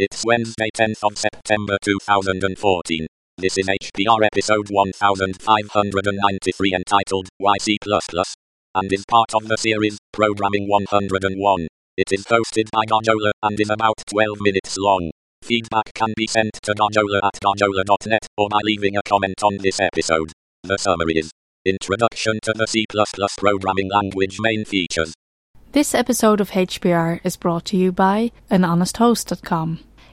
It's Wednesday, 10th of September 2014. This is HPR episode 1593 entitled Why C++ and is part of the series Programming 101. It is hosted by Garjola and is about 12 minutes long. Feedback can be sent to garjola at garjola.net or by leaving a comment on this episode. The summary is Introduction to the C++ programming language main features. This episode of HPR is brought to you by anhonesthost.com.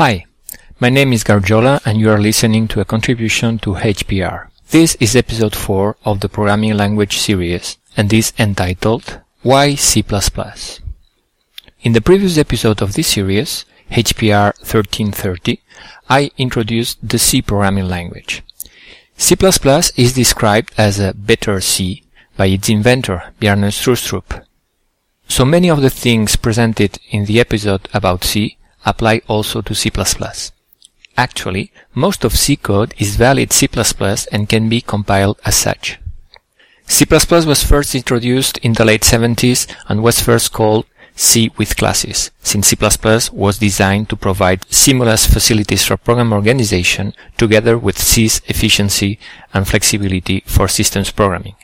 Hi, my name is Garjola and you are listening to a contribution to HPR. This is episode 4 of the programming language series and is entitled Why C++? In the previous episode of this series, HPR 1330, I introduced the C programming language. C++ is described as a better C by its inventor, Bjarne Stroustrup. So many of the things presented in the episode about C apply also to C++. Actually, most of C code is valid C++ and can be compiled as such. C++ was first introduced in the late 70s and was first called C with classes, since C++ was designed to provide seamless facilities for program organization together with C's efficiency and flexibility for systems programming.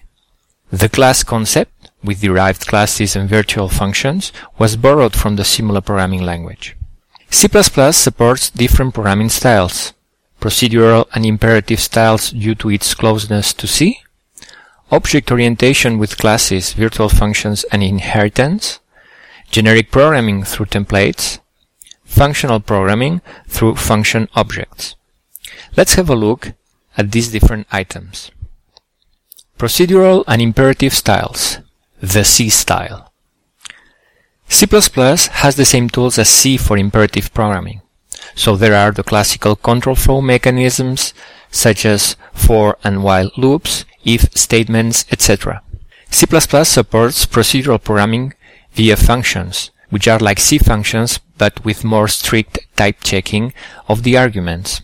The class concept, with derived classes and virtual functions, was borrowed from the Simula programming language. C++ supports different programming styles, procedural and imperative styles due to its closeness to C, object orientation with classes, virtual functions, and inheritance, generic programming through templates, functional programming through function objects. Let's have a look at these different items. Procedural and imperative styles. The C style. C++ has the same tools as C for imperative programming. So there are the classical control flow mechanisms such as for and while loops, if statements, etc. C++ supports procedural programming via functions, which are like C functions but with more strict type checking of the arguments.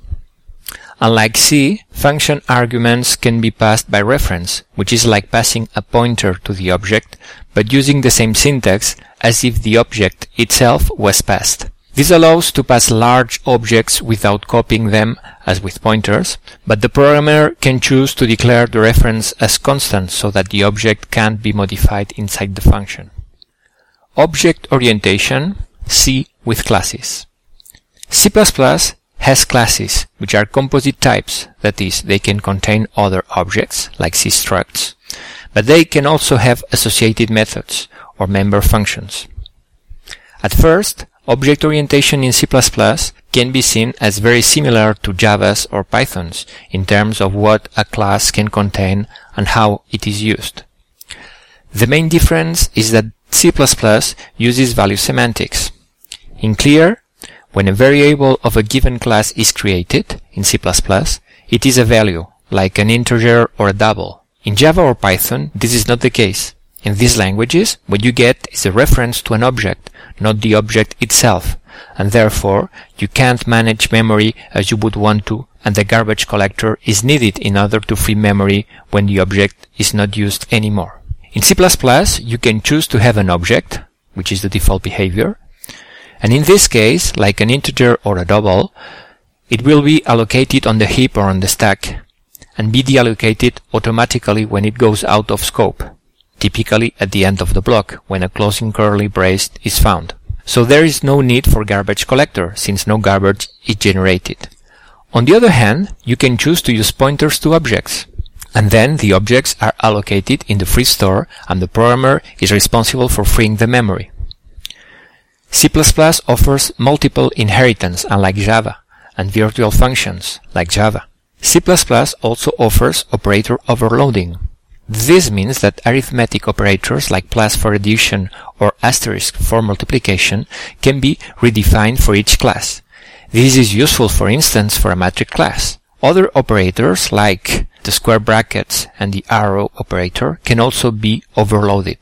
Unlike C, function arguments can be passed by reference, which is like passing a pointer to the object, but using the same syntax as if the object itself was passed. This allows to pass large objects without copying them as with pointers, but the programmer can choose to declare the reference as constant so that the object can't be modified inside the function. Object orientation, C with classes. C++ has classes, which are composite types, that is, they can contain other objects, like C structs, but they can also have associated methods, or member functions. At first, object orientation in C++ can be seen as very similar to Java's or Python's in terms of what a class can contain and how it is used. The main difference is that C++ uses value semantics. In clear, when a variable of a given class is created in C++, it is a value, like an integer or a double. In Java or Python, this is not the case. In these languages, what you get is a reference to an object, not the object itself, and therefore you can't manage memory as you would want to, and the garbage collector is needed in order to free memory when the object is not used anymore. In C++, you can choose to have an object, which is the default behavior, and in this case, like an integer or a double, it will be allocated on the heap or on the stack, and be deallocated automatically when it goes out of scope, typically at the end of the block, when a closing curly brace is found. So there is no need for garbage collector, since no garbage is generated. On the other hand, you can choose to use pointers to objects. and then the objects are allocated in the free store and the programmer is responsible for freeing the memory. C++ offers multiple inheritance unlike Java and virtual functions like Java. C++ also offers operator overloading. This means that arithmetic operators like plus for addition or asterisk for multiplication can be redefined for each class. This is useful for instance for a matrix class. Other operators like the square brackets and the arrow operator can also be overloaded.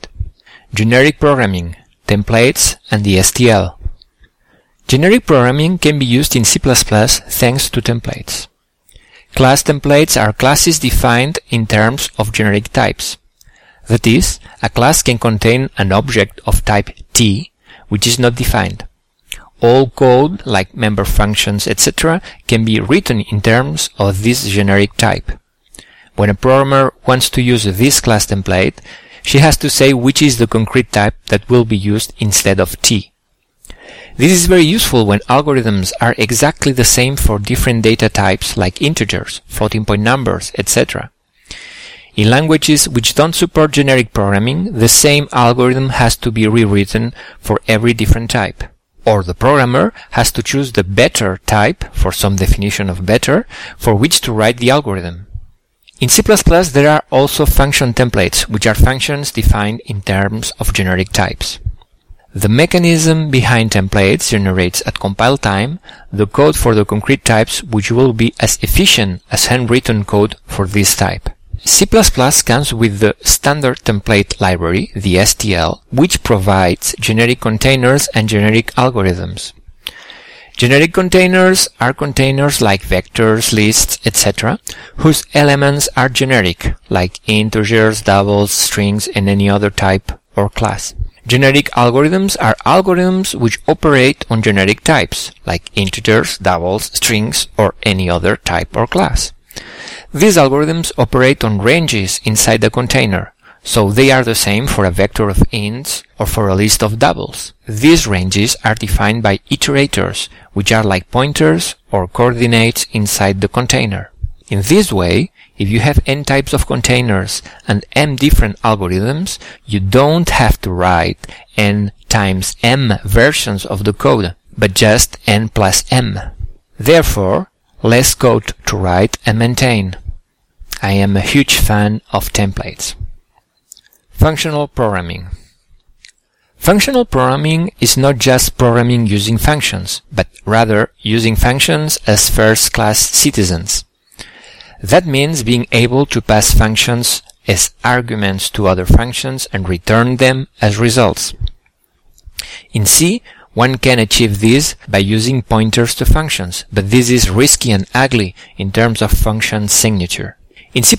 Generic programming, templates, and the STL. Generic programming can be used in C++ thanks to templates. Class templates are classes defined in terms of generic types. That is, a class can contain an object of type T, which is not defined. All code, like member functions, etc., can be written in terms of this generic type. When a programmer wants to use this class template, she has to say which is the concrete type that will be used instead of T. This is very useful when algorithms are exactly the same for different data types like integers, floating point numbers, etc. In languages which don't support generic programming, the same algorithm has to be rewritten for every different type. Or the programmer has to choose the better type, for some definition of better, for which to write the algorithm. In C++ there are also function templates, which are functions defined in terms of generic types. The mechanism behind templates generates at compile time the code for the concrete types which will be as efficient as handwritten code for this type. C++ comes with the standard template library, the STL, which provides generic containers and generic algorithms. Generic containers are containers like vectors, lists, etc., whose elements are generic, like integers, doubles, strings, and any other type or class. Generic algorithms are algorithms which operate on generic types, like integers, doubles, strings, or any other type or class. These algorithms operate on ranges inside the container, so they are the same for a vector of ints or for a list of doubles. These ranges are defined by iterators, which are like pointers or coordinates inside the container. In this way, if you have n types of containers and m different algorithms, you don't have to write n times m versions of the code, but just n plus m. Therefore, less code to write and maintain. I am a huge fan of templates. Functional programming. Functional programming is not just programming using functions, but rather using functions as first-class citizens. That means being able to pass functions as arguments to other functions and return them as results. In C, one can achieve this by using pointers to functions, but this is risky and ugly in terms of function signature. In C++,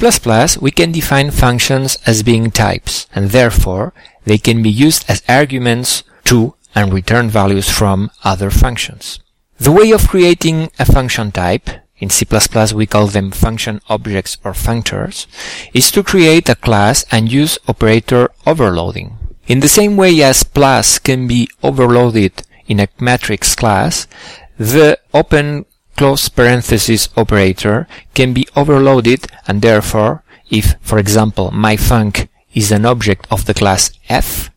we can define functions as being types, and therefore they can be used as arguments to and return values from other functions. The way of creating a function type, in C++ we call them function objects or functors, is to create a class and use operator overloading. In the same way as plus can be overloaded in a matrix class, the open close parenthesis operator can be overloaded and therefore, if, for example, myfunc is an object of the class f,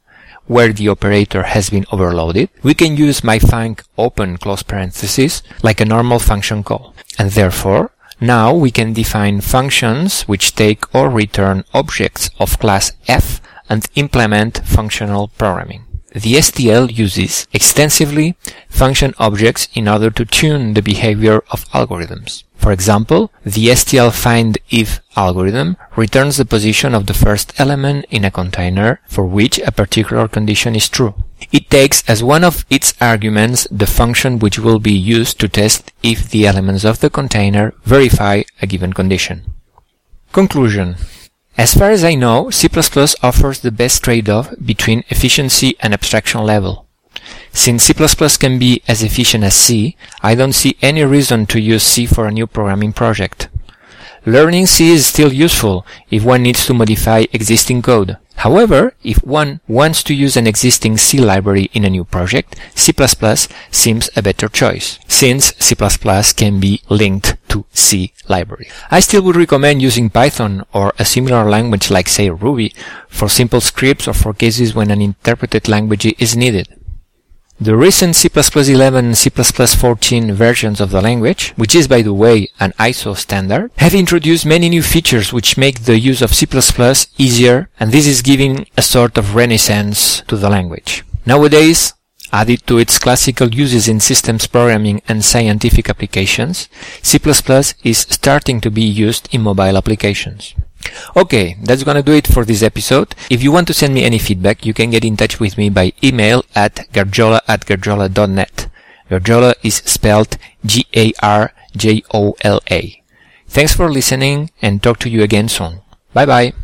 where the operator has been overloaded, we can use myfunc open close parenthesis like a normal function call. And therefore, now we can define functions which take or return objects of class f and implement functional programming. The STL uses extensively function objects in order to tune the behavior of algorithms. For example, the STL find if algorithm returns the position of the first element in a container for which a particular condition is true. It takes as one of its arguments the function which will be used to test if the elements of the container verify a given condition. Conclusion as far as I know, C++ offers the best trade-off between efficiency and abstraction level. Since C++ can be as efficient as C, I don't see any reason to use C for a new programming project. Learning C is still useful if one needs to modify existing code. However, if one wants to use an existing C library in a new project, C++ seems a better choice, since C++ can be linked to C library. I still would recommend using Python or a similar language like say Ruby for simple scripts or for cases when an interpreted language is needed. The recent C++11 and C++14 versions of the language, which is by the way an ISO standard, have introduced many new features which make the use of C++ easier and this is giving a sort of renaissance to the language. Nowadays, added to its classical uses in systems programming and scientific applications, C++ is starting to be used in mobile applications. Okay, that's gonna do it for this episode. If you want to send me any feedback, you can get in touch with me by email at garjola at garjola.net. Garjola is spelled G-A-R-J-O-L-A. Thanks for listening and talk to you again soon. Bye bye.